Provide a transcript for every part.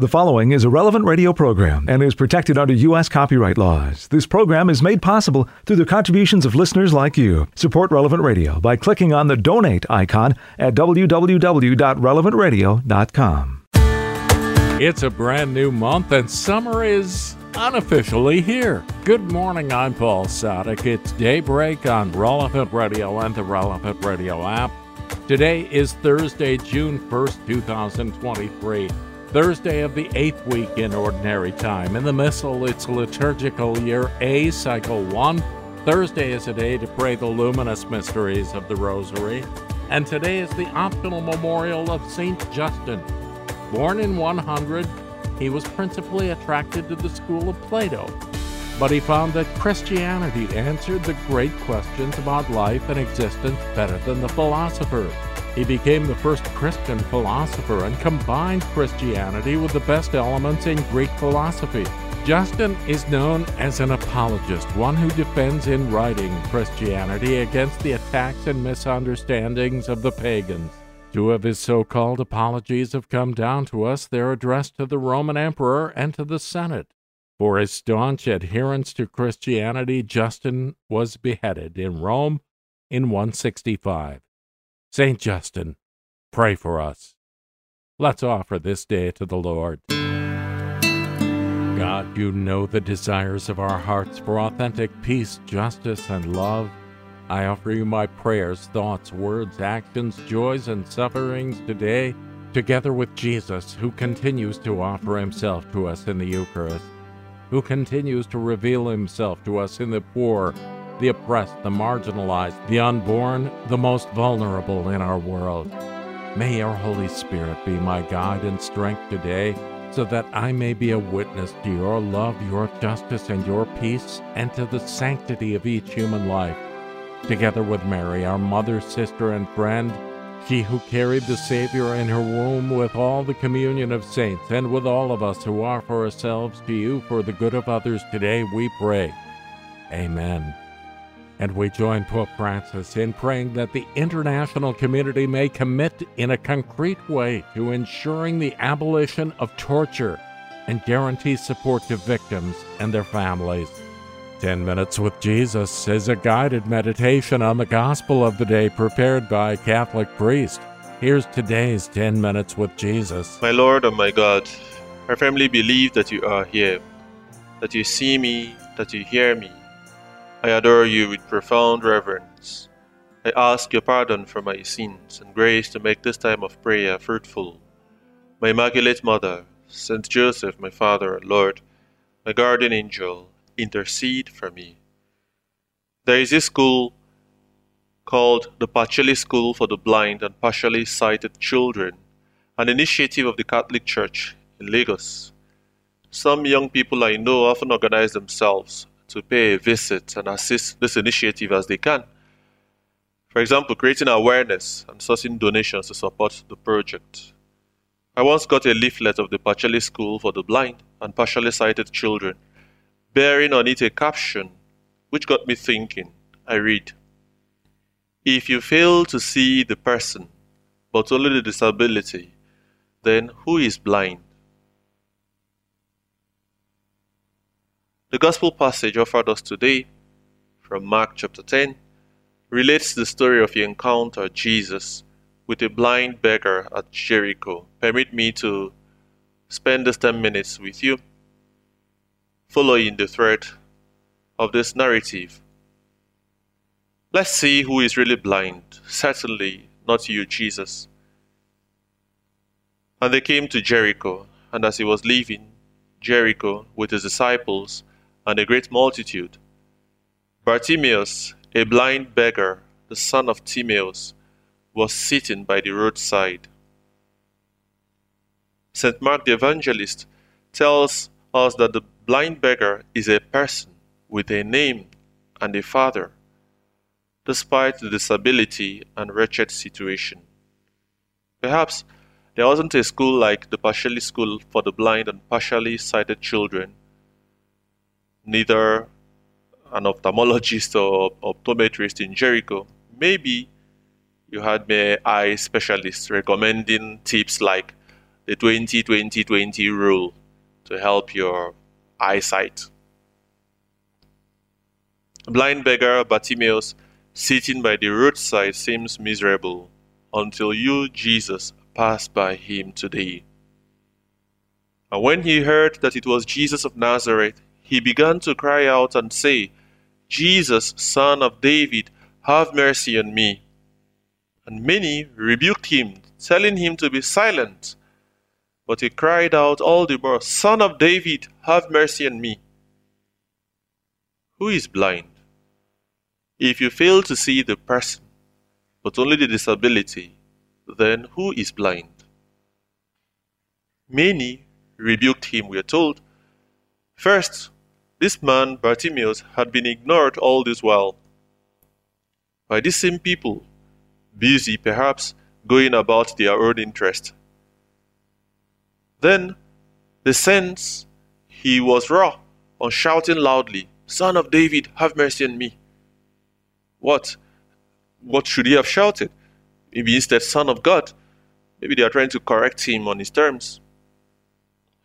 The following is a relevant radio program and is protected under U.S. copyright laws. This program is made possible through the contributions of listeners like you. Support Relevant Radio by clicking on the donate icon at www.relevantradio.com. It's a brand new month and summer is unofficially here. Good morning, I'm Paul Sadek. It's daybreak on Relevant Radio and the Relevant Radio app. Today is Thursday, June 1st, 2023. Thursday of the eighth week in Ordinary Time. In the Missal, it's liturgical year A, cycle 1. Thursday is a day to pray the luminous mysteries of the Rosary. And today is the optional memorial of St. Justin. Born in 100, he was principally attracted to the school of Plato. But he found that Christianity answered the great questions about life and existence better than the philosophers. He became the first Christian philosopher and combined Christianity with the best elements in Greek philosophy. Justin is known as an apologist, one who defends in writing Christianity against the attacks and misunderstandings of the pagans. Two of his so called apologies have come down to us. They're addressed to the Roman Emperor and to the Senate. For his staunch adherence to Christianity, Justin was beheaded in Rome in 165. St. Justin, pray for us. Let's offer this day to the Lord. God, you know the desires of our hearts for authentic peace, justice, and love. I offer you my prayers, thoughts, words, actions, joys, and sufferings today, together with Jesus, who continues to offer himself to us in the Eucharist, who continues to reveal himself to us in the poor the oppressed, the marginalized, the unborn, the most vulnerable in our world. May your Holy Spirit be my guide and strength today so that I may be a witness to your love, your justice, and your peace, and to the sanctity of each human life. Together with Mary, our mother, sister, and friend, she who carried the Savior in her womb with all the communion of saints, and with all of us who offer ourselves to you for the good of others today, we pray. Amen. And we join Pope Francis in praying that the international community may commit in a concrete way to ensuring the abolition of torture and guarantee support to victims and their families. 10 Minutes with Jesus is a guided meditation on the gospel of the day prepared by a Catholic priest. Here's today's 10 Minutes with Jesus. My Lord and my God, I firmly believe that you are here, that you see me, that you hear me I adore you with profound reverence. I ask your pardon for my sins and grace to make this time of prayer fruitful. My Immaculate Mother, Saint Joseph, my Father and Lord, my guardian angel, intercede for me. There is a school called the Pacelli School for the Blind and Partially Sighted Children, an initiative of the Catholic Church in Lagos. Some young people I know often organize themselves to pay a visit and assist this initiative as they can. For example, creating awareness and sourcing donations to support the project. I once got a leaflet of the Pacelli School for the Blind and Partially Sighted Children, bearing on it a caption which got me thinking. I read If you fail to see the person, but only the disability, then who is blind? The Gospel passage offered us today from Mark chapter 10 relates the story of the encounter Jesus with a blind beggar at Jericho. Permit me to spend this 10 minutes with you, following the thread of this narrative. Let's see who is really blind. Certainly not you, Jesus. And they came to Jericho, and as he was leaving Jericho with his disciples, and a great multitude. Bartimaeus, a blind beggar, the son of Timaeus, was sitting by the roadside. St. Mark the Evangelist tells us that the blind beggar is a person with a name and a father, despite the disability and wretched situation. Perhaps there wasn't a school like the Pacelli School for the blind and partially sighted children neither an ophthalmologist or optometrist in Jericho. Maybe you had my eye specialist recommending tips like the 20 20 20 rule to help your eyesight. Blind beggar Bartimaeus sitting by the roadside seems miserable until you, Jesus, pass by him today. And when he heard that it was Jesus of Nazareth, he began to cry out and say, Jesus, son of David, have mercy on me. And many rebuked him, telling him to be silent. But he cried out all the more, Son of David, have mercy on me. Who is blind? If you fail to see the person, but only the disability, then who is blind? Many rebuked him, we are told. First, this man, Bartimaeus, had been ignored all this while by these same people, busy perhaps going about their own interest. Then they sense he was raw on shouting loudly, Son of David, have mercy on me. What? What should he have shouted? Maybe instead, Son of God. Maybe they are trying to correct him on his terms.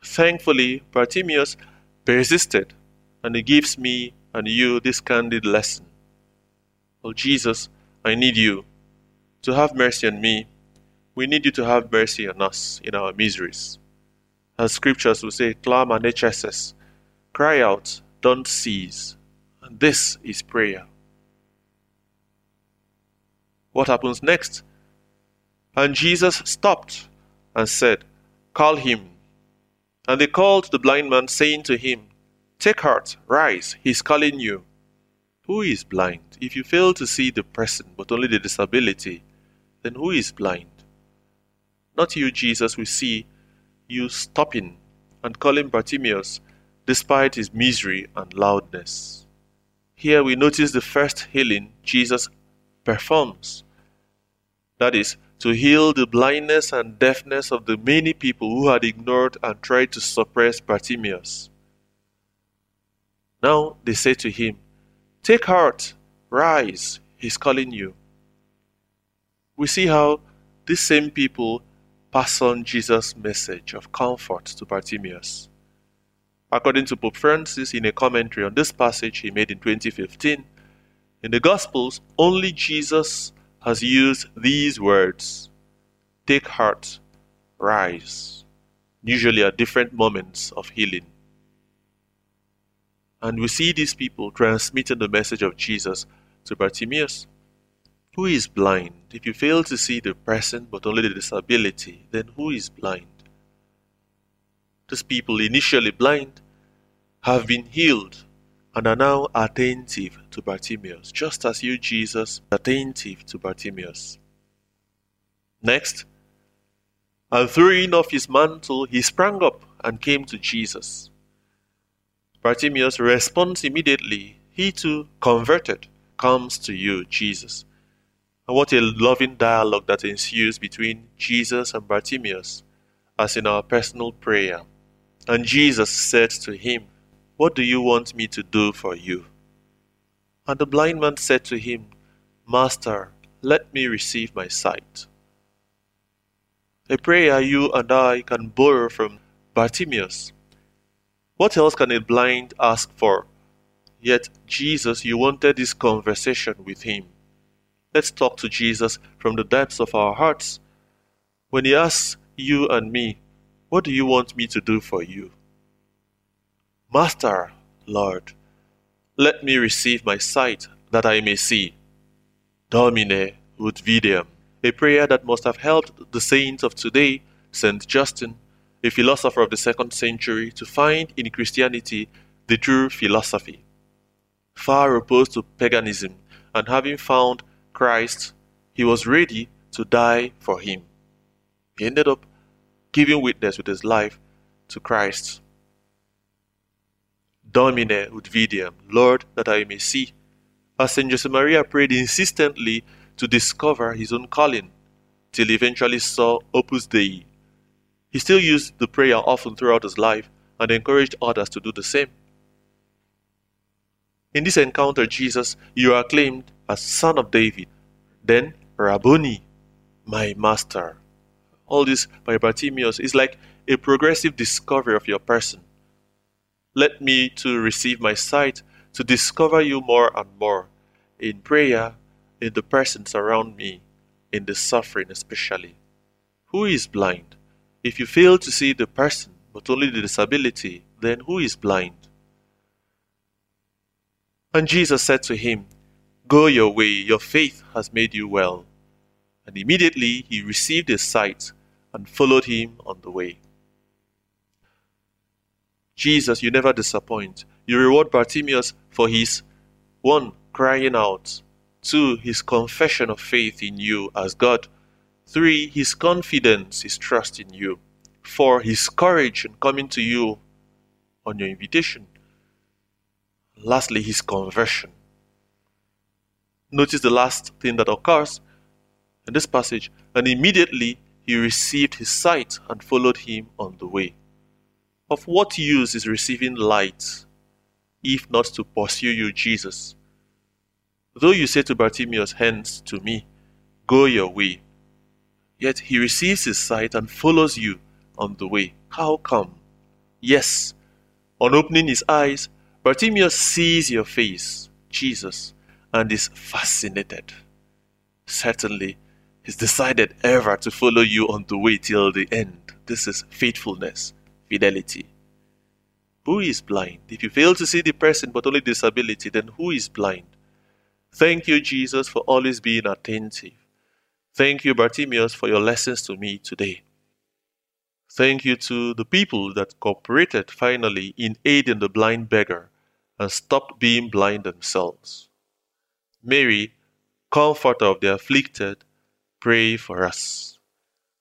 Thankfully, Bartimaeus persisted, and he gives me and you this candid lesson. Oh, Jesus, I need you to have mercy on me. We need you to have mercy on us in our miseries. As scriptures will say, clama ne cesses, cry out, don't cease. And this is prayer. What happens next? And Jesus stopped and said, Call him. And they called the blind man, saying to him, Take heart, rise, he is calling you. Who is blind? If you fail to see the person, but only the disability, then who is blind? Not you, Jesus, we see you stopping and calling Bartimaeus despite his misery and loudness. Here we notice the first healing Jesus performs. That is, to heal the blindness and deafness of the many people who had ignored and tried to suppress Bartimaeus. Now they say to him, Take heart, rise, he's calling you. We see how these same people pass on Jesus' message of comfort to Bartimaeus. According to Pope Francis, in a commentary on this passage he made in 2015, in the Gospels, only Jesus has used these words take heart, rise, usually at different moments of healing. And we see these people transmitting the message of Jesus to Bartimaeus, who is blind. If you fail to see the person but only the disability, then who is blind? These people, initially blind, have been healed and are now attentive to Bartimaeus, just as you, Jesus, attentive to Bartimaeus. Next, and throwing off his mantle, he sprang up and came to Jesus. Bartimaeus responds immediately. He too, converted, comes to you, Jesus. And what a loving dialogue that ensues between Jesus and Bartimaeus, as in our personal prayer. And Jesus said to him, what do you want me to do for you? And the blind man said to him, Master, let me receive my sight. A prayer you and I can borrow from Bartimaeus. What else can a blind ask for? Yet, Jesus, you wanted this conversation with him. Let's talk to Jesus from the depths of our hearts. When he asks you and me, What do you want me to do for you? Master, Lord, let me receive my sight that I may see. Domine ut videam, a prayer that must have helped the saints of today, St. Justin, a philosopher of the second century, to find in Christianity the true philosophy. Far opposed to paganism, and having found Christ, he was ready to die for him. He ended up giving witness with his life to Christ. Domine ut videam, Lord, that I may see. As St. Josemaria prayed insistently to discover his own calling, till he eventually saw Opus Dei. He still used the prayer often throughout his life and encouraged others to do the same. In this encounter, Jesus, you are acclaimed as Son of David, then Rabboni, my Master. All this by Bartimaeus is like a progressive discovery of your person. Let me to receive my sight to discover you more and more in prayer, in the persons around me, in the suffering especially. Who is blind? If you fail to see the person, but only the disability, then who is blind? And Jesus said to him, Go your way, your faith has made you well. And immediately he received his sight and followed him on the way. Jesus, you never disappoint. You reward Bartimaeus for his one, crying out, two, his confession of faith in you as God, three, his confidence, his trust in you, four, his courage in coming to you on your invitation, lastly, his conversion. Notice the last thing that occurs in this passage, and immediately he received his sight and followed him on the way. Of what use is receiving light if not to pursue you, Jesus? Though you say to Bartimaeus, Hence to me, go your way, yet he receives his sight and follows you on the way. How come? Yes, on opening his eyes, Bartimaeus sees your face, Jesus, and is fascinated. Certainly, he's decided ever to follow you on the way till the end. This is faithfulness, fidelity. Who is blind? If you fail to see the person but only disability, then who is blind? Thank you, Jesus, for always being attentive. Thank you, Bartimaeus, for your lessons to me today. Thank you to the people that cooperated finally in aiding the blind beggar and stopped being blind themselves. Mary, comforter of the afflicted, pray for us.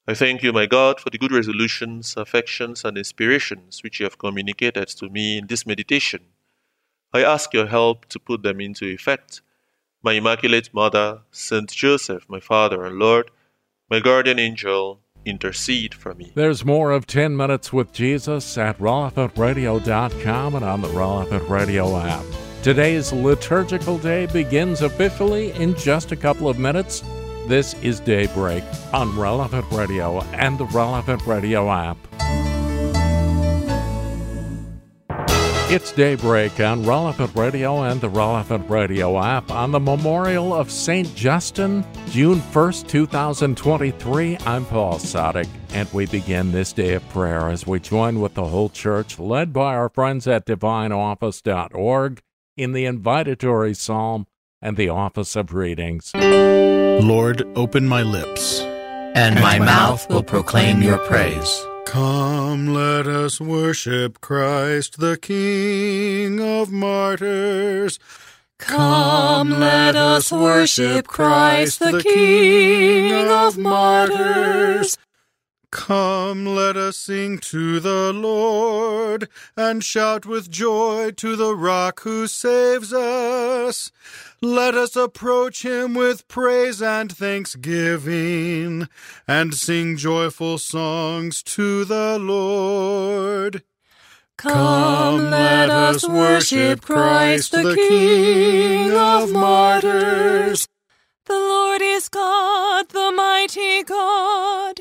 I thank you, my God, for the good resolutions, affections, and inspirations which you have communicated to me in this meditation. I ask your help to put them into effect. My Immaculate Mother, Saint Joseph, my Father and Lord, my guardian angel, intercede for me. There's more of 10 Minutes with Jesus at relevantradio.com and on the Relevant Radio app. Today's liturgical day begins officially in just a couple of minutes. This is Daybreak on Relevant Radio and the Relevant Radio app. It's Daybreak on Relevant Radio and the Relevant Radio app on the memorial of St. Justin, June 1st, 2023. I'm Paul Sadek, and we begin this day of prayer as we join with the whole church, led by our friends at divineoffice.org, in the invitatory psalm and the office of readings. Lord, open my lips, and my mouth will proclaim your praise. Come, let us worship Christ, the King of martyrs. Come, let us worship Christ, the King of martyrs. Come, let us sing to the Lord, and shout with joy to the rock who saves us. Let us approach him with praise and thanksgiving, and sing joyful songs to the Lord. Come, let us worship Christ, the King of martyrs. The Lord is God, the mighty God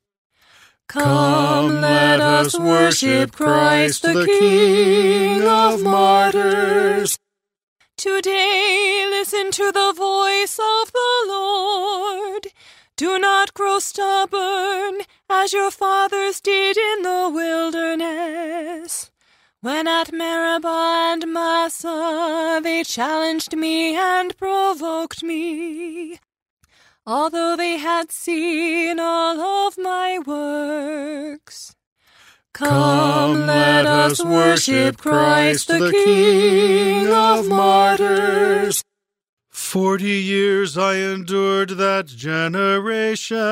Come, let us worship Christ, the King of martyrs. Today, listen to the voice of the Lord. Do not grow stubborn as your fathers did in the wilderness. When at Meribah and Massah they challenged me and provoked me, although they had seen all of my works. Come, let us worship Christ, the King of martyrs. Forty years I endured that generation.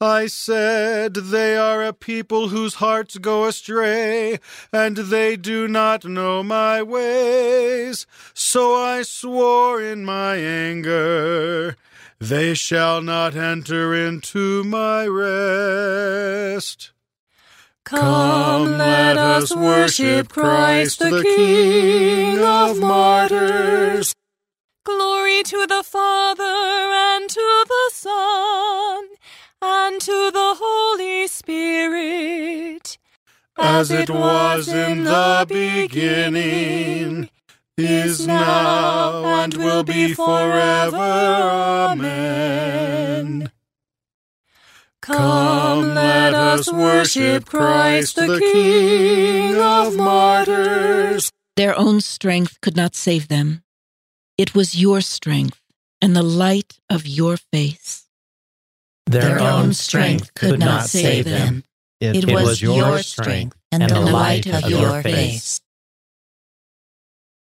I said, They are a people whose hearts go astray, and they do not know my ways. So I swore in my anger, They shall not enter into my rest. Come, let us worship Christ, the King of martyrs. Glory to the Father and to the Son and to the Holy Spirit, as it was in the beginning, is now, and will be forever. Amen. Come, let us worship Christ, the King of martyrs. Their own strength could not save them. It was your strength and the light of your face. Their own strength could not save them. It, was your strength and the light of your face.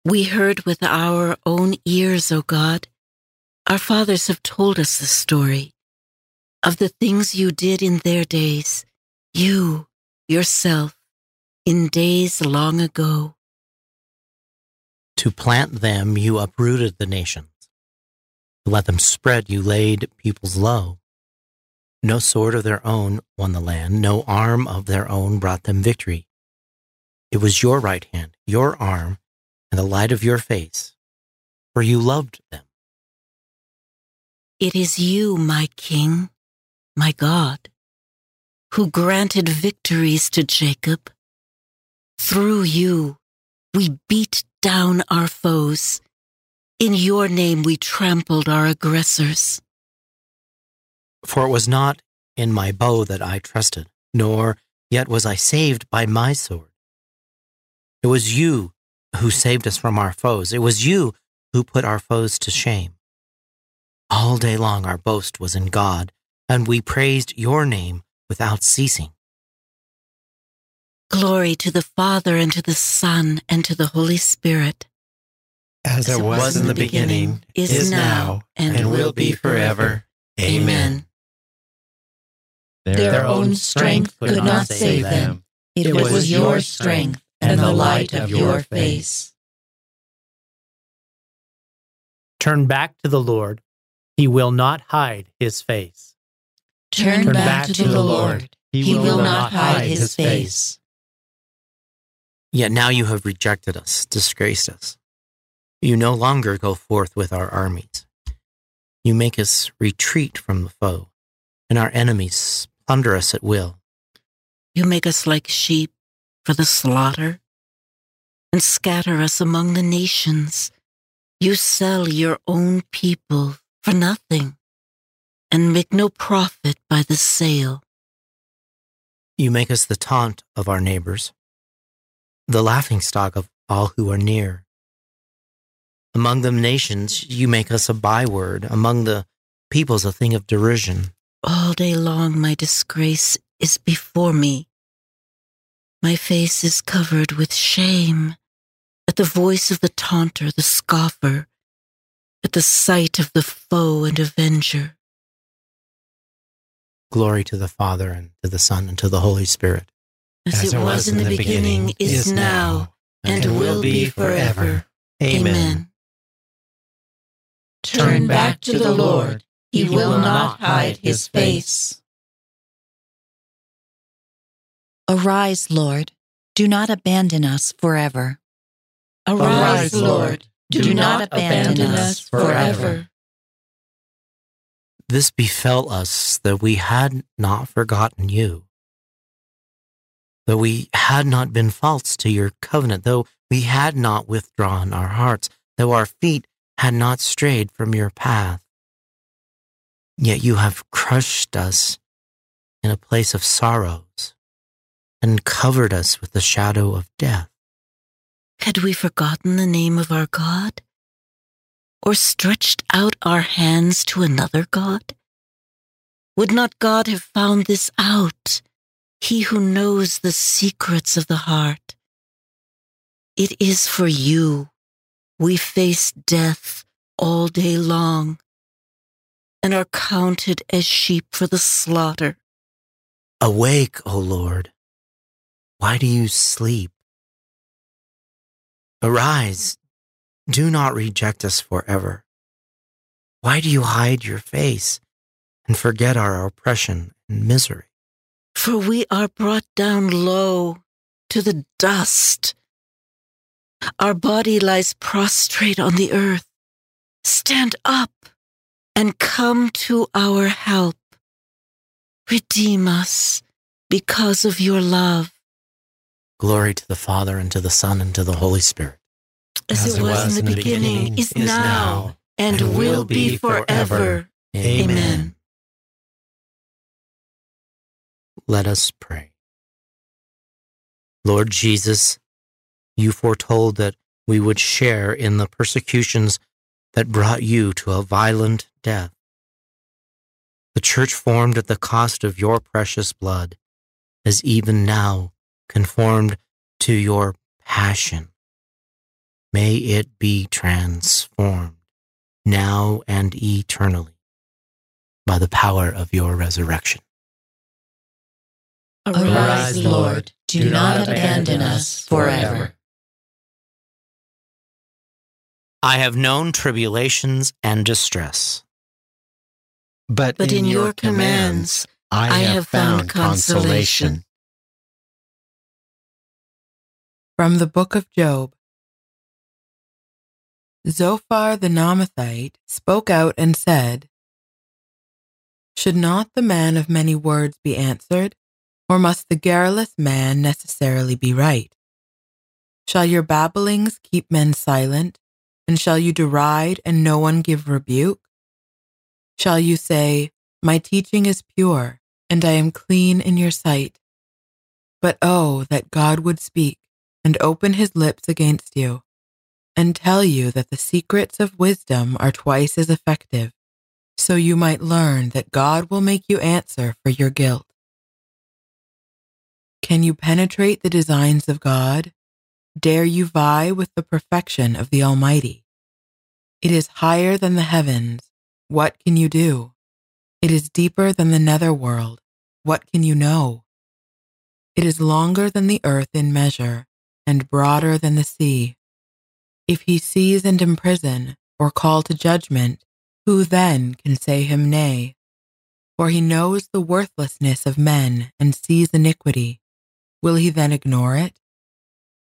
We heard with our own ears, O God. Our fathers have told us the story of the things you did in their days, you, yourself, in days long ago. To plant them, you uprooted the nations. To let them spread, you laid peoples low. No sword of their own won the land, no arm of their own brought them victory. It was your right hand, your arm, and the light of your face, for you loved them. It is you, my King, my God, who granted victories to Jacob. Through you, we beat down our foes. In your name, we trampled our aggressors. For it was not in my bow that I trusted, nor yet was I saved by my sword. It was you who saved us from our foes. It was you who put our foes to shame. All day long our boast was in God, and we praised your name without ceasing. Glory to the Father, and to the Son, and to the Holy Spirit. As, it was, in the beginning, is now, and, will be forever. Amen. Their own strength could not save them. It was your strength and the light of your face. Turn back to the Lord. He will not hide his face. Turn, Turn back, to the Lord. He, will not hide his face. Yet now you have rejected us, disgraced us. You no longer go forth with our armies. You make us retreat from the foe, and our enemies plunder us at will. You make us like sheep for the slaughter and scatter us among the nations. You sell your own people for nothing and make no profit by the sale. You make us the taunt of our neighbors, the laughing stock of all who are near. Among the nations, you make us a byword, among the peoples, a thing of derision. All day long, my disgrace is before me. My face is covered with shame at the voice of the taunter, the scoffer, at the sight of the foe and avenger. Glory to the Father, and to the Son, and to the Holy Spirit. As, it was, in the beginning, is now, and will be forever. Amen. Turn back to the Lord. He will not hide his face. Arise, Lord. Do not abandon us forever. Arise, Lord. Do not abandon us forever. This befell us that we had not forgotten you, though we had not been false to your covenant, though we had not withdrawn our hearts, though our feet had not strayed from your path. Yet you have crushed us in a place of sorrows. And covered us with the shadow of death. Had we forgotten the name of our God? Or stretched out our hands to another God? Would not God have found this out, He who knows the secrets of the heart? It is for you we face death all day long and are counted as sheep for the slaughter. Awake, O Lord. Why do you sleep? Arise. Do not reject us forever. Why do you hide your face and forget our oppression and misery? For we are brought down low to the dust. Our body lies prostrate on the earth. Stand up and come to our help. Redeem us because of your love. Glory to the Father, and to the Son, and to the Holy Spirit. As, As it, was, was in the beginning, beginning is, now, now and, and, will be forever. Amen. Amen. Let us pray. Lord Jesus, you foretold that we would share in the persecutions that brought you to a violent death. The church formed at the cost of your precious blood, as even now conformed to your passion. May it be transformed now and eternally by the power of your resurrection. Arise, Lord, do not abandon us forever. I have known tribulations and distress. But, but in, in your commands I have found consolation. From the Book of Job Zophar the Naamathite spoke out and said, Should not the man of many words be answered, or must the garrulous man necessarily be right? Shall your babblings keep men silent, and shall you deride and no one give rebuke? Shall you say, My teaching is pure, and I am clean in your sight? But oh, that God would speak and open his lips against you, and tell you that the secrets of wisdom are twice as effective, so you might learn that God will make you answer for your guilt. Can you penetrate the designs of God? Dare you vie with the perfection of the Almighty? It is higher than the heavens. What can you do? It is deeper than the nether world. What can you know? It is longer than the earth in measure, and broader than the sea. If he seize and imprison, or call to judgment, who then can say him nay? For he knows the worthlessness of men and sees iniquity. Will he then ignore it?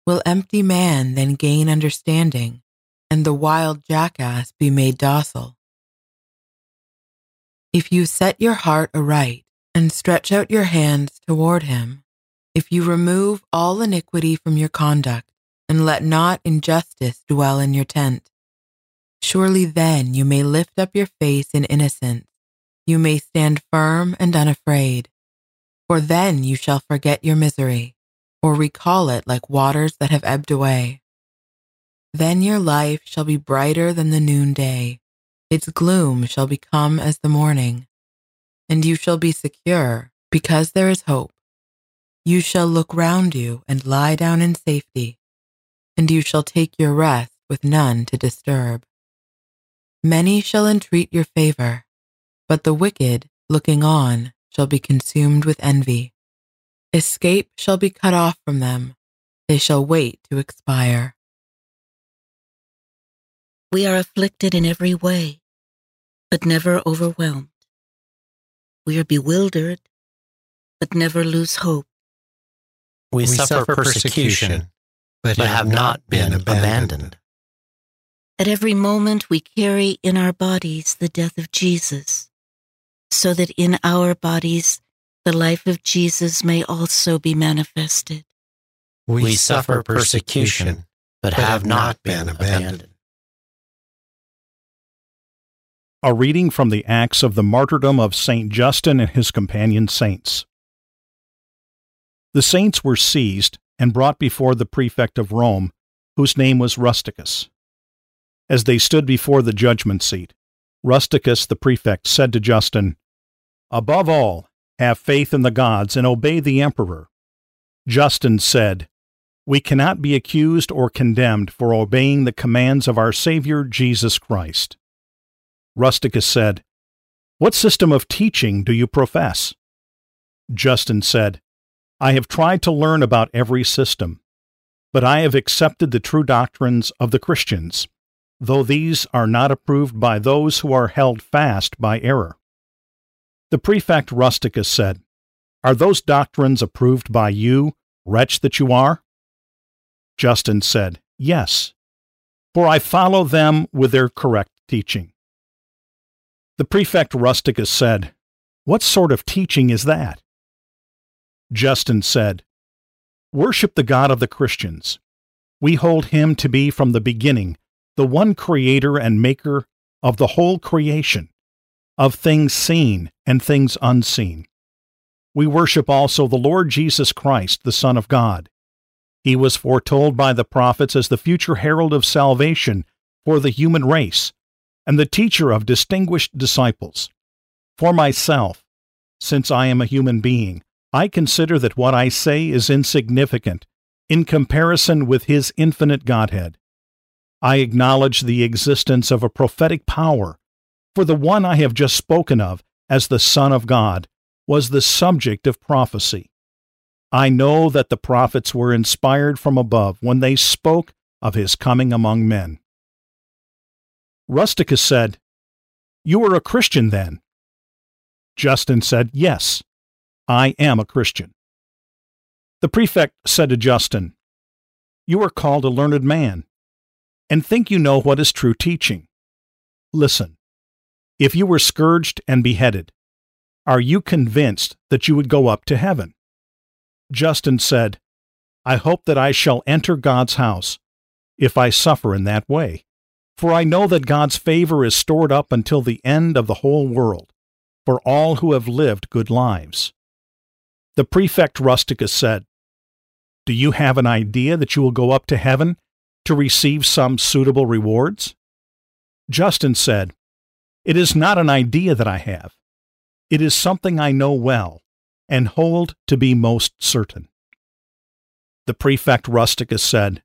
Will empty man then gain understanding, and the wild jackass be made docile? If you set your heart aright and stretch out your hands toward him, if you remove all iniquity from your conduct and let not injustice dwell in your tent, surely then you may lift up your face in innocence, you may stand firm and unafraid, for then you shall forget your misery or recall it like waters that have ebbed away. Then your life shall be brighter than the noonday, its gloom shall become as the morning, and you shall be secure because there is hope. You shall look round you and lie down in safety, and you shall take your rest with none to disturb. Many shall entreat your favor, but the wicked, looking on, shall be consumed with envy. Escape shall be cut off from them. They shall wait to expire. We are afflicted in every way, but never overwhelmed. We are bewildered, but never lose hope. We, we suffer persecution, but, but have not been abandoned. abandoned. At every moment, we carry in our bodies the death of Jesus, so that in our bodies the life of Jesus may also be manifested. We suffer persecution, but have not been abandoned. A reading from the Acts of the Martyrdom of St. Justin and his companion saints. The saints were seized and brought before the prefect of Rome, whose name was Rusticus. As they stood before the judgment seat, Rusticus the prefect said to Justin, Above all, have faith in the gods and obey the emperor. Justin said, We cannot be accused or condemned for obeying the commands of our Savior Jesus Christ. Rusticus said, What system of teaching do you profess? Justin said, I have tried to learn about every system, but I have accepted the true doctrines of the Christians, though these are not approved by those who are held fast by error. The prefect Rusticus said, Are those doctrines approved by you, wretch that you are? Justin said, Yes, for I follow them with their correct teaching. The prefect Rusticus said, What sort of teaching is that? Justin said, Worship the God of the Christians. We hold him to be from the beginning the one creator and maker of the whole creation, of things seen and things unseen. We worship also the Lord Jesus Christ, the Son of God. He was foretold by the prophets as the future herald of salvation for the human race and the teacher of distinguished disciples. For myself, since I am a human being, I consider that what I say is insignificant in comparison with His infinite Godhead. I acknowledge the existence of a prophetic power, for the one I have just spoken of as the Son of God was the subject of prophecy. I know that the prophets were inspired from above when they spoke of his coming among men. Rusticus said, You are a Christian then? Justin said, Yes, I am a Christian. The prefect said to Justin, You are called a learned man, and think you know what is true teaching. Listen, if you were scourged and beheaded, are you convinced that you would go up to heaven? Justin said, I hope that I shall enter God's house, if I suffer in that way. For I know that God's favor is stored up until the end of the whole world, for all who have lived good lives. The prefect Rusticus said, Do you have an idea that you will go up to heaven to receive some suitable rewards? Justin said, It is not an idea that I have. It is something I know well and hold to be most certain. The prefect Rusticus said,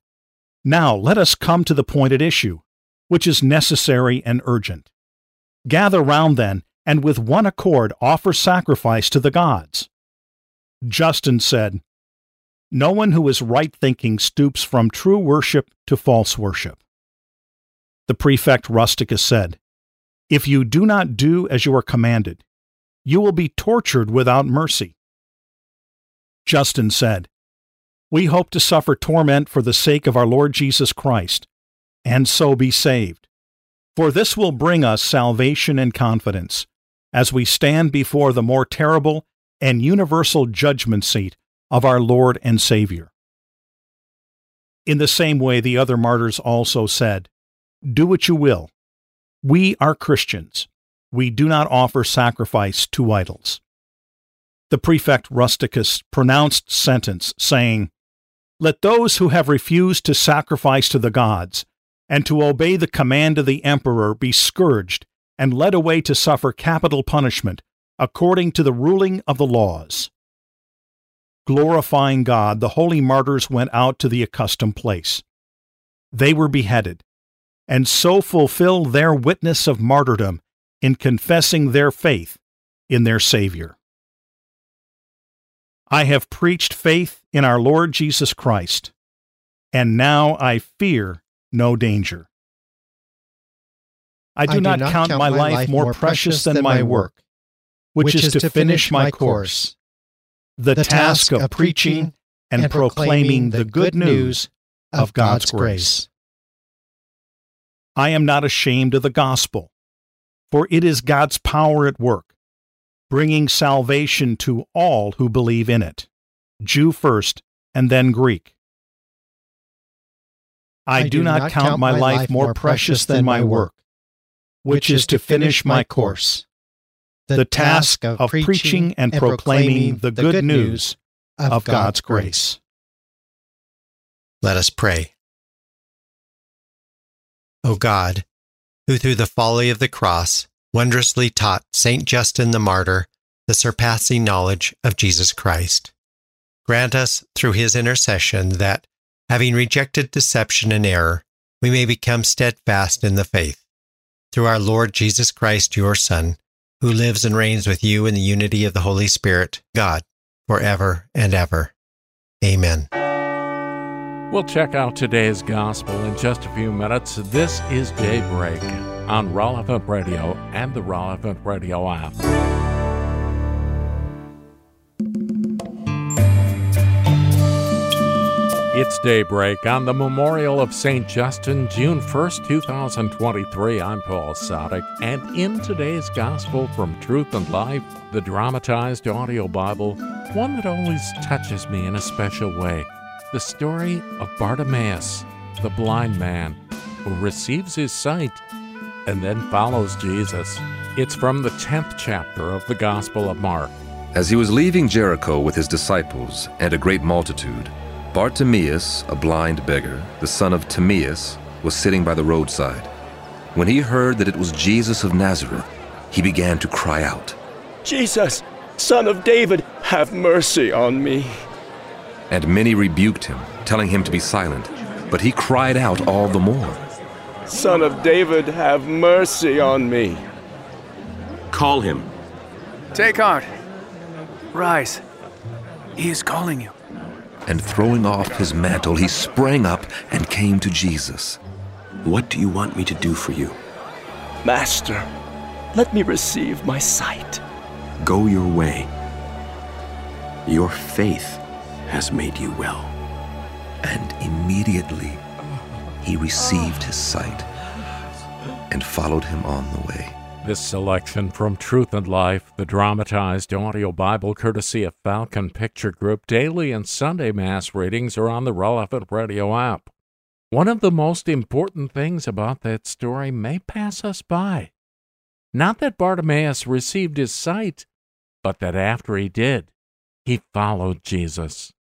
Now let us come to the point at issue, which is necessary and urgent. Gather round then, and with one accord offer sacrifice to the gods. Justin said, No one who is right thinking stoops from true worship to false worship. The prefect Rusticus said, If you do not do as you are commanded, you will be tortured without mercy. Justin said, We hope to suffer torment for the sake of our Lord Jesus Christ, and so be saved. For this will bring us salvation and confidence, as we stand before the more terrible and universal judgment seat of our Lord and Savior. In the same way, the other martyrs also said, Do what you will. We are Christians. We do not offer sacrifice to idols. The prefect Rusticus pronounced sentence, saying, Let those who have refused to sacrifice to the gods and to obey the command of the emperor be scourged and led away to suffer capital punishment according to the ruling of the laws. Glorifying God, the holy martyrs went out to the accustomed place. They were beheaded, and so fulfilled their witness of martyrdom in confessing their faith in their Savior. I have preached faith in our Lord Jesus Christ, and now I fear no danger. I do, I do not, not, count, count my, life more precious than, than my work which, which is, is, to finish my course, the, the task of preaching and proclaiming the good news of God's grace. I am not ashamed of the gospel, for it is God's power at work, bringing salvation to all who believe in it, Jew first and then Greek. I, I do, not count my life more precious than my work, which is to finish my course the, task of, of preaching and proclaiming the good news of, of God's, God's grace. Let us pray. O God, who through the folly of the cross wondrously taught St. Justin the martyr the surpassing knowledge of Jesus Christ, grant us through his intercession that, having rejected deception and error, we may become steadfast in the faith. Through our Lord Jesus Christ, your Son, who lives and reigns with you in the unity of the Holy Spirit, God, forever and ever. Amen. We'll check out today's gospel in just a few minutes. This is Daybreak on Relevant Radio and the Relevant Radio app. It's daybreak on the memorial of St. Justin, June 1st, 2023. I'm Paul Sadek, and in today's Gospel from Truth and Life, the dramatized audio Bible, one that always touches me in a special way the story of Bartimaeus, the blind man, who receives his sight and then follows Jesus. It's from the 10th chapter of the Gospel of Mark. As he was leaving Jericho with his disciples and a great multitude, Bartimaeus, a blind beggar, the son of Timaeus, was sitting by the roadside. When he heard that it was Jesus of Nazareth, he began to cry out, Jesus, son of David, have mercy on me. And many rebuked him, telling him to be silent, but he cried out all the more, Son of David, have mercy on me. Call him. Take heart. Rise. He is calling you and throwing off his mantle, he sprang up and came to Jesus. What do you want me to do for you? Master, let me receive my sight. Go your way. Your faith has made you well. And immediately he received his sight and followed him on the way. This selection from Truth and Life, the dramatized audio Bible courtesy of Falcon Picture Group, daily and Sunday Mass readings are on the relevant radio app. One of the most important things about that story may pass us by. Not that Bartimaeus received his sight, but that after he did, he followed Jesus.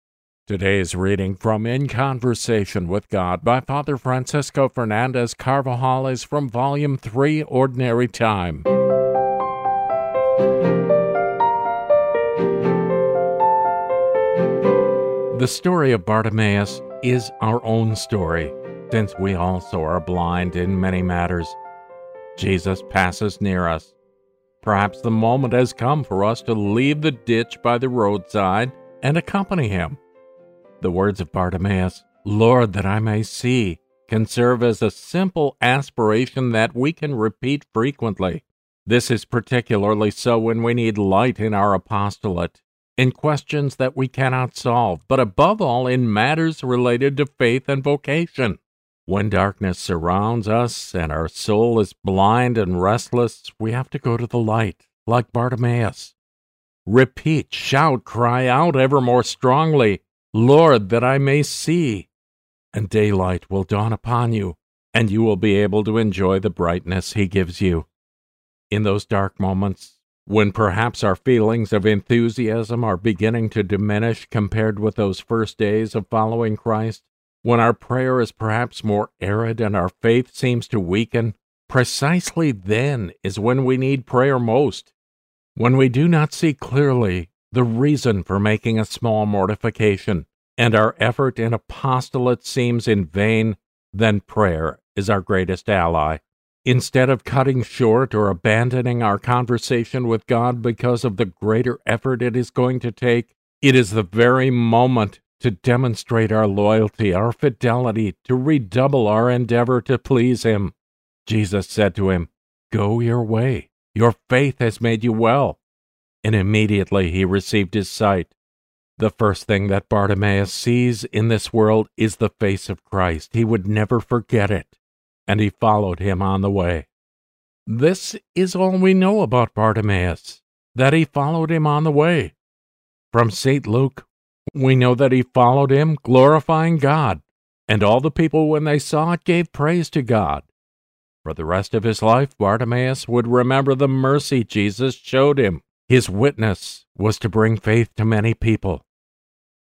Today's reading from In Conversation with God by Father Francisco Fernandez Carvajal is from Volume 3, Ordinary Time. The story of Bartimaeus is our own story, since we also are blind in many matters. Jesus passes near us. Perhaps the moment has come for us to leave the ditch by the roadside and accompany him. The words of Bartimaeus, Lord, that I may see, can serve as a simple aspiration that we can repeat frequently. This is particularly so when we need light in our apostolate, in questions that we cannot solve, but above all in matters related to faith and vocation. When darkness surrounds us and our soul is blind and restless, we have to go to the light, like Bartimaeus. Repeat, shout, cry out ever more strongly, Lord, that I may see. And daylight will dawn upon you, and you will be able to enjoy the brightness He gives you. In those dark moments, when perhaps our feelings of enthusiasm are beginning to diminish compared with those first days of following Christ, when our prayer is perhaps more arid and our faith seems to weaken, precisely then is when we need prayer most. When we do not see clearly the reason for making a small mortification, and our effort in apostolate seems in vain, then prayer is our greatest ally. Instead of cutting short or abandoning our conversation with God because of the greater effort it is going to take, it is the very moment to demonstrate our loyalty, our fidelity, to redouble our endeavor to please Him. Jesus said to him, Go your way. Your faith has made you well and immediately he received his sight. The first thing that Bartimaeus sees in this world is the face of Christ. He would never forget it, and he followed him on the way. This is all we know about Bartimaeus, that he followed him on the way. From St. Luke, we know that he followed him, glorifying God, and all the people, when they saw it, gave praise to God. For the rest of his life, Bartimaeus would remember the mercy Jesus showed him his witness was to bring faith to many people.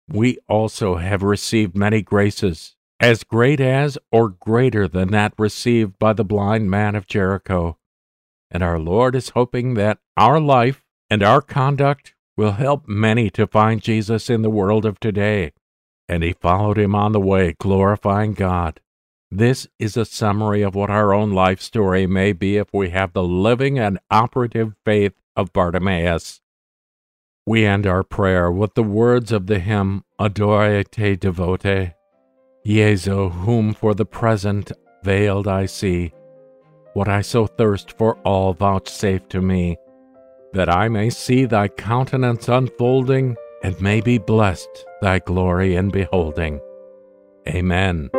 we also have received many graces, as great as or greater than that received by the blind man of Jericho. And our Lord is hoping that our life and our conduct will help many to find Jesus in the world of today. And he followed him on the way, glorifying God. This is a summary of what our own life story may be if we have the living and operative faith of Bartimaeus. We end our prayer with the words of the hymn Adoro te devote. Jesu, whom for the present veiled I see, what I so thirst for all vouchsafe to me, that I may see thy countenance unfolding, and may be blessed thy glory in beholding. Amen.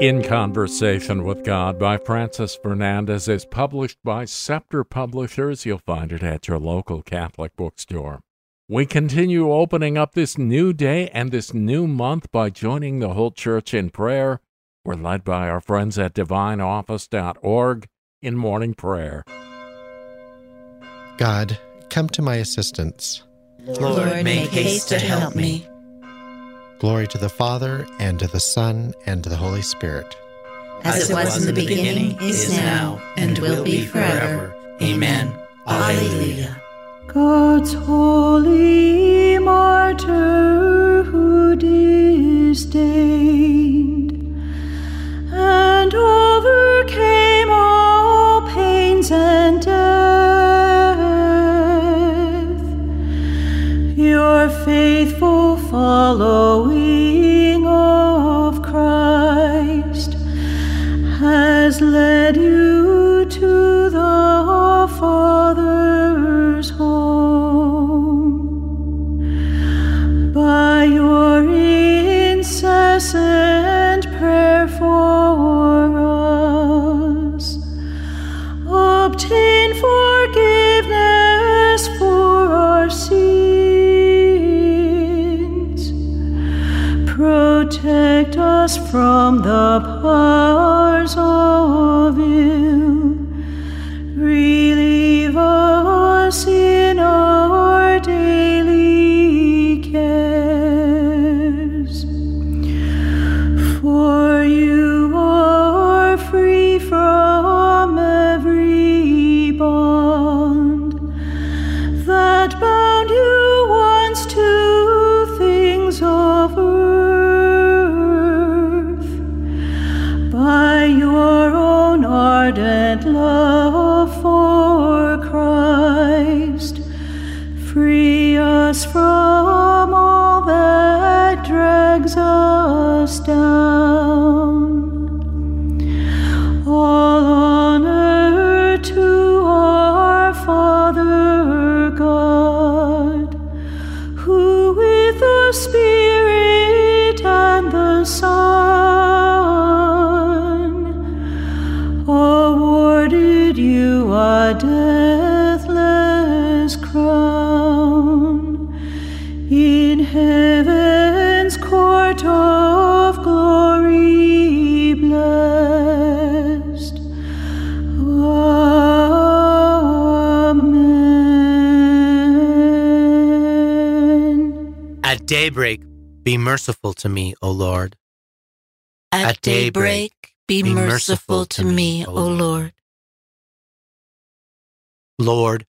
In Conversation with God by Francis Fernandez is published by Scepter Publishers. You'll find it at your local Catholic bookstore. We continue opening up this new day and this new month by joining the whole church in prayer. We're led by our friends at divineoffice.org in morning prayer. God, come to my assistance. Lord, make haste to help me. Glory to the Father, and to the Son, and to the Holy Spirit. As it was in the beginning, is now, and will be forever. Amen. Alleluia. God's holy martyr who disdained and overcame all pains and death. Your faithful following Protect us from the powers of ill. Daybreak, be merciful to me, O Lord. At daybreak, be merciful to me, O Lord. Lord,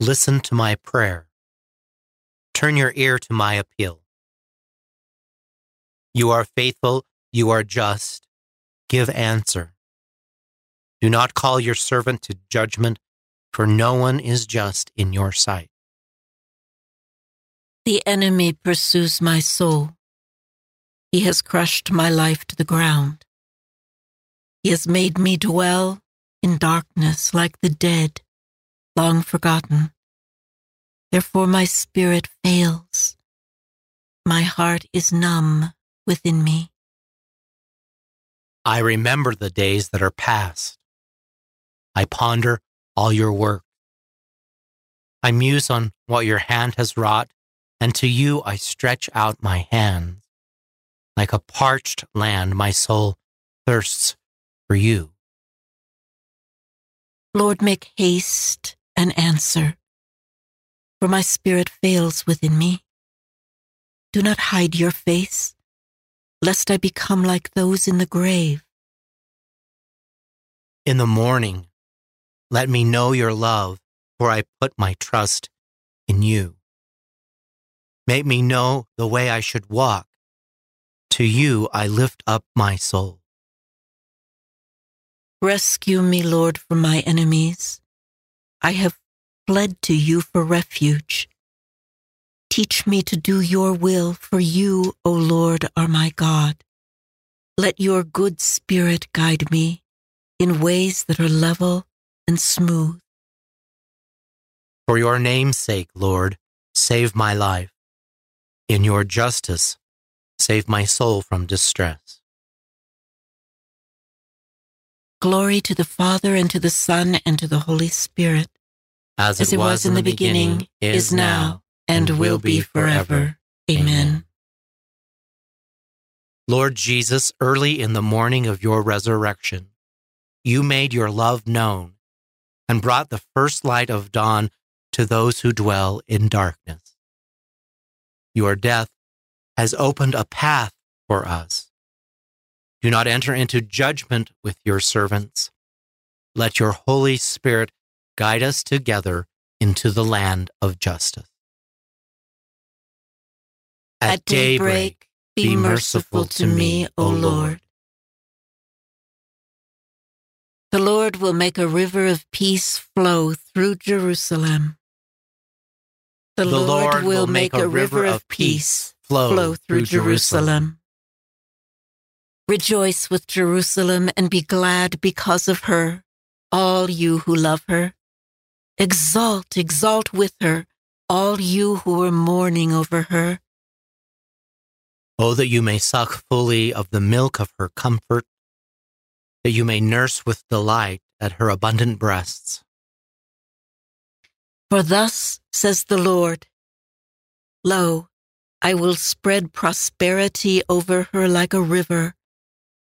listen to my prayer. Turn your ear to my appeal. You are faithful, you are just. Give answer. Do not call your servant to judgment, for no one is just in your sight. The enemy pursues my soul. He has crushed my life to the ground. He has made me dwell in darkness like the dead, long forgotten. Therefore my spirit fails. My heart is numb within me. I remember the days that are past. I ponder all your work. I muse on what your hand has wrought, and to you I stretch out my hands. Like a parched land, my soul thirsts for you. Lord, make haste and answer, for my spirit fails within me. do not hide your face, lest I become like those in the grave. In the morning, let me know your love, for I put my trust in you. Make me know the way I should walk. To you I lift up my soul. Rescue me, Lord, from my enemies. I have fled to you for refuge. Teach me to do your will, for you, O Lord, are my God. Let your good spirit guide me in ways that are level and smooth. For your name's sake, Lord, save my life. In your justice, save my soul from distress. Glory to the Father, and to the Son, and to the Holy Spirit. As it, was, in the beginning, is now, and will be forever. Amen. Lord Jesus, early in the morning of your resurrection, you made your love known and brought the first light of dawn to those who dwell in darkness. Your death has opened a path for us. Do not enter into judgment with your servants. Let your Holy Spirit guide us together into the land of justice. At daybreak, be merciful to me, O Lord. The Lord will make a river of peace flow through Jerusalem. The, The Lord will make a river of peace flow through Jerusalem. Rejoice with Jerusalem and be glad because of her, all you who love her. Exalt, exalt with her, all you who are mourning over her. Oh, that you may suck fully of the milk of her comfort, that you may nurse with delight at her abundant breasts. For thus says the Lord Lo, I will spread prosperity over her like a river,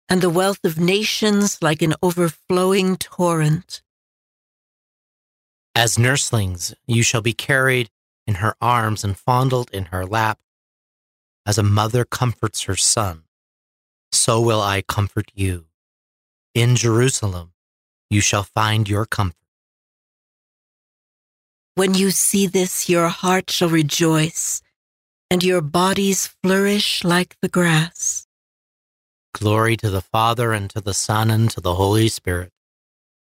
and the wealth of nations like an overflowing torrent. As nurslings, you shall be carried in her arms and fondled in her lap. As a mother comforts her son, so will I comfort you. In Jerusalem, you shall find your comfort. When you see this, your heart shall rejoice, and your bodies flourish like the grass. Glory to the Father, and to the Son, and to the Holy Spirit.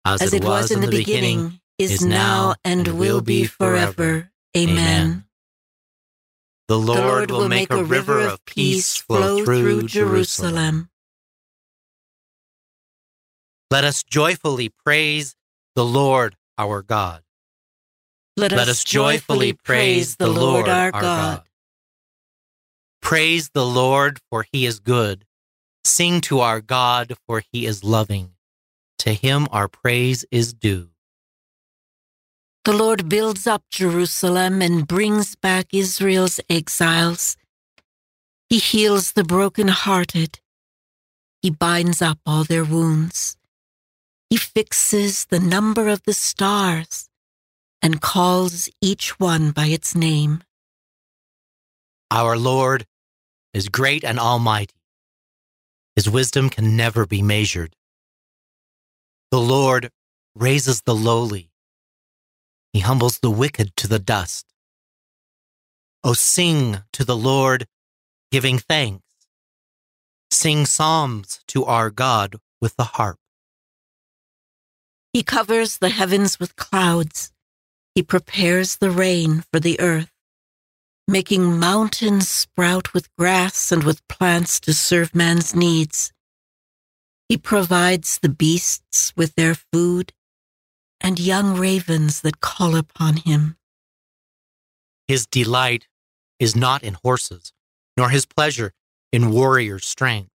As, As it was in the beginning, is now, and will be forever. Amen. The Lord, will make a river of peace flow through Jerusalem. Let us joyfully praise the Lord our God. Let us joyfully praise the Lord our God. Praise the Lord, for he is good. Sing to our God, for he is loving. To him our praise is due. The Lord builds up Jerusalem and brings back Israel's exiles. He heals the brokenhearted. He binds up all their wounds. He fixes the number of the stars and calls each one by its name. Our Lord is great and almighty. His wisdom can never be measured. The Lord raises the lowly. He humbles the wicked to the dust. O sing to the Lord, giving thanks. Sing psalms to our God with the harp. He covers the heavens with clouds. He prepares the rain for the earth, making mountains sprout with grass and with plants to serve man's needs. He provides the beasts with their food and young ravens that call upon him. His delight is not in horses, nor his pleasure in warrior strength.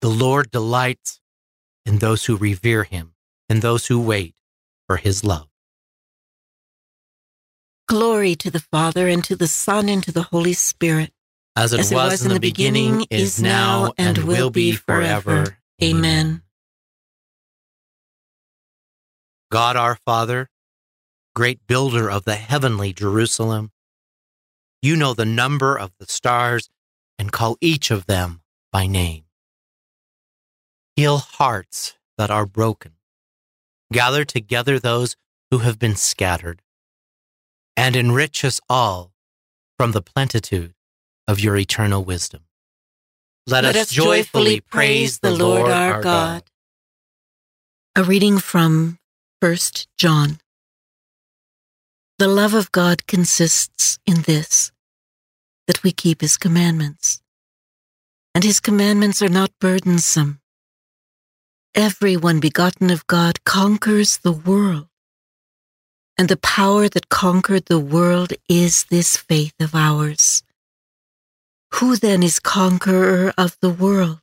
The Lord delights in those who revere him and those who wait for his love. Glory to the Father, and to the Son, and to the Holy Spirit. As it, As was, in the beginning, is now, and will be forever. Amen. God our Father, great builder of the heavenly Jerusalem, You know the number of the stars and call each of them by name. Heal hearts that are broken. Gather together those who have been scattered. And enrich us all from the plenitude of your eternal wisdom. Let, Let us joyfully praise the Lord our God. A reading from 1 John. The love of God consists in this that we keep his commandments. And his commandments are not burdensome. Everyone begotten of God conquers the world. And the power that conquered the world is this faith of ours. Who then is conqueror of the world?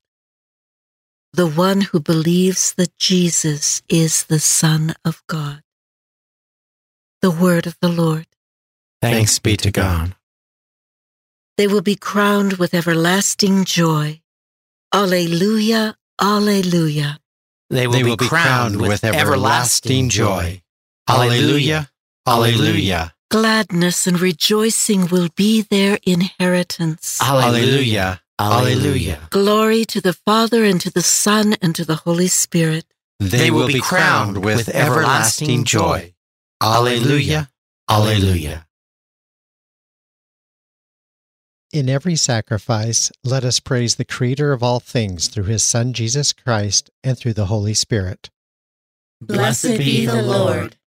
The one who believes that Jesus is the Son of God. The word of the Lord. Thanks be to God. They will be crowned with everlasting joy. Alleluia, Alleluia. They will, be, crowned with everlasting joy. Alleluia, Alleluia. Gladness and rejoicing will be their inheritance. Alleluia, Alleluia. Glory to the Father and to the Son and to the Holy Spirit. They will be crowned with everlasting joy. Alleluia, Alleluia. In every sacrifice, let us praise the Creator of all things through his Son Jesus Christ and through the Holy Spirit. Blessed be the Lord,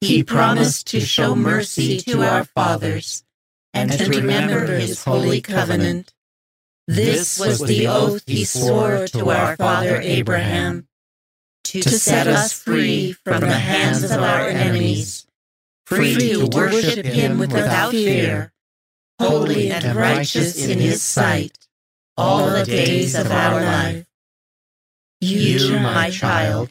He promised to show mercy to our fathers and to remember his holy covenant. This was the oath he swore to our father Abraham to set us free from the hands of our enemies, free to worship him without fear, holy and righteous in his sight all the days of our life. You, my child,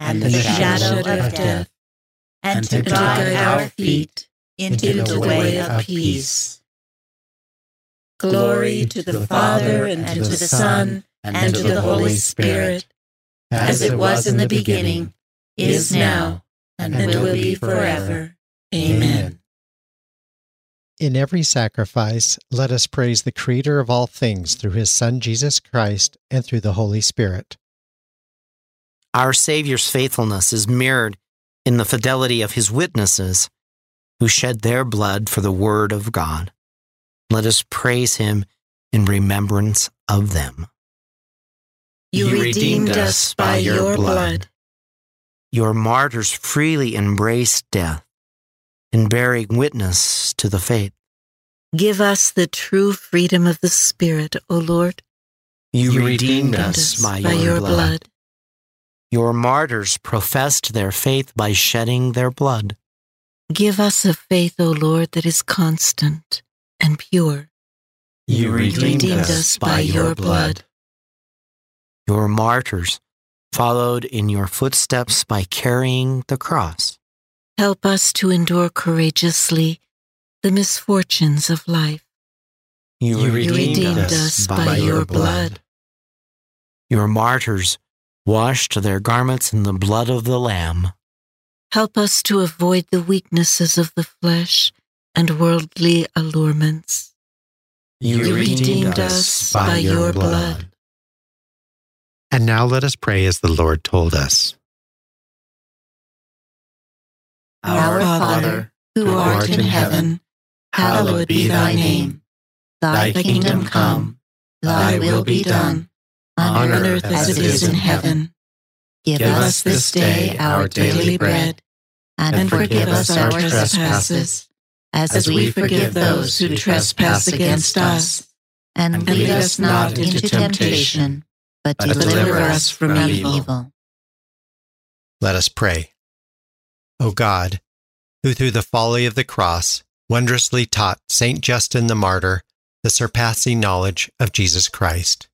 and the shadow of death, and to guide our feet into the way of peace. Glory to the Father, and to the Son, and to the Holy Spirit, as it was in the beginning, is now, and will be forever. Amen. In every sacrifice, let us praise the Creator of all things through his Son Jesus Christ and through the Holy Spirit. Our Savior's faithfulness is mirrored in the fidelity of his witnesses who shed their blood for the Word of God. Let us praise him in remembrance of them. You redeemed us by your blood. Your martyrs freely embraced death in bearing witness to the faith. Give us the true freedom of the Spirit, O Lord. You, you redeemed, redeemed us by, by your, your blood. blood. Your martyrs professed their faith by shedding their blood. Give us a faith, O Lord, that is constant and pure. You redeemed, redeemed us by your blood. Your martyrs followed in your footsteps by carrying the cross. Help us to endure courageously the misfortunes of life. You, you redeemed, redeemed, us by, by your blood. Your martyrs washed their garments in the blood of the Lamb. Help us to avoid the weaknesses of the flesh and worldly allurements. You, you redeemed, redeemed us by, by your blood. blood. And now let us pray as the Lord told us. Our Father, who art in heaven, hallowed be thy name. Thy kingdom come, thy will be done, on earth as it is in heaven. Give us this day our daily bread, and forgive us our trespasses, as we forgive those who trespass against us. And lead us not into temptation, but deliver us from evil. Let us pray. O God, who through the folly of the cross wondrously taught Saint Justin the martyr the surpassing knowledge of Jesus Christ,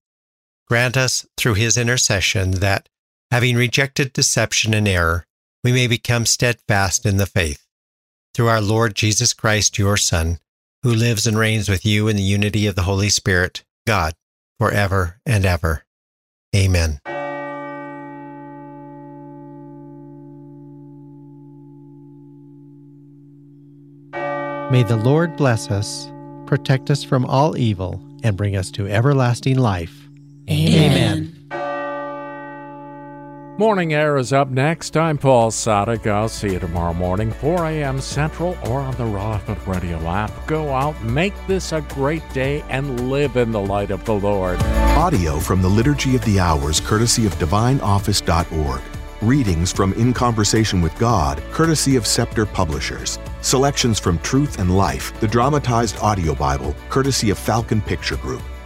grant us through his intercession that, having rejected deception and error, we may become steadfast in the faith. Through our Lord Jesus Christ, your Son, who lives and reigns with you in the unity of the Holy Spirit, God, forever and ever. Amen. May the Lord bless us, protect us from all evil, and bring us to everlasting life. Amen. Morning Air is up next. I'm Paul Sadek. I'll see you tomorrow morning, 4 a.m. Central or on the Relevant Radio app. Go out, make this a great day, and live in the light of the Lord. Audio from the Liturgy of the Hours, courtesy of DivineOffice.org. Readings from In Conversation with God, courtesy of Scepter Publishers. Selections from Truth and Life, the dramatized audio Bible, courtesy of Falcon Picture Group.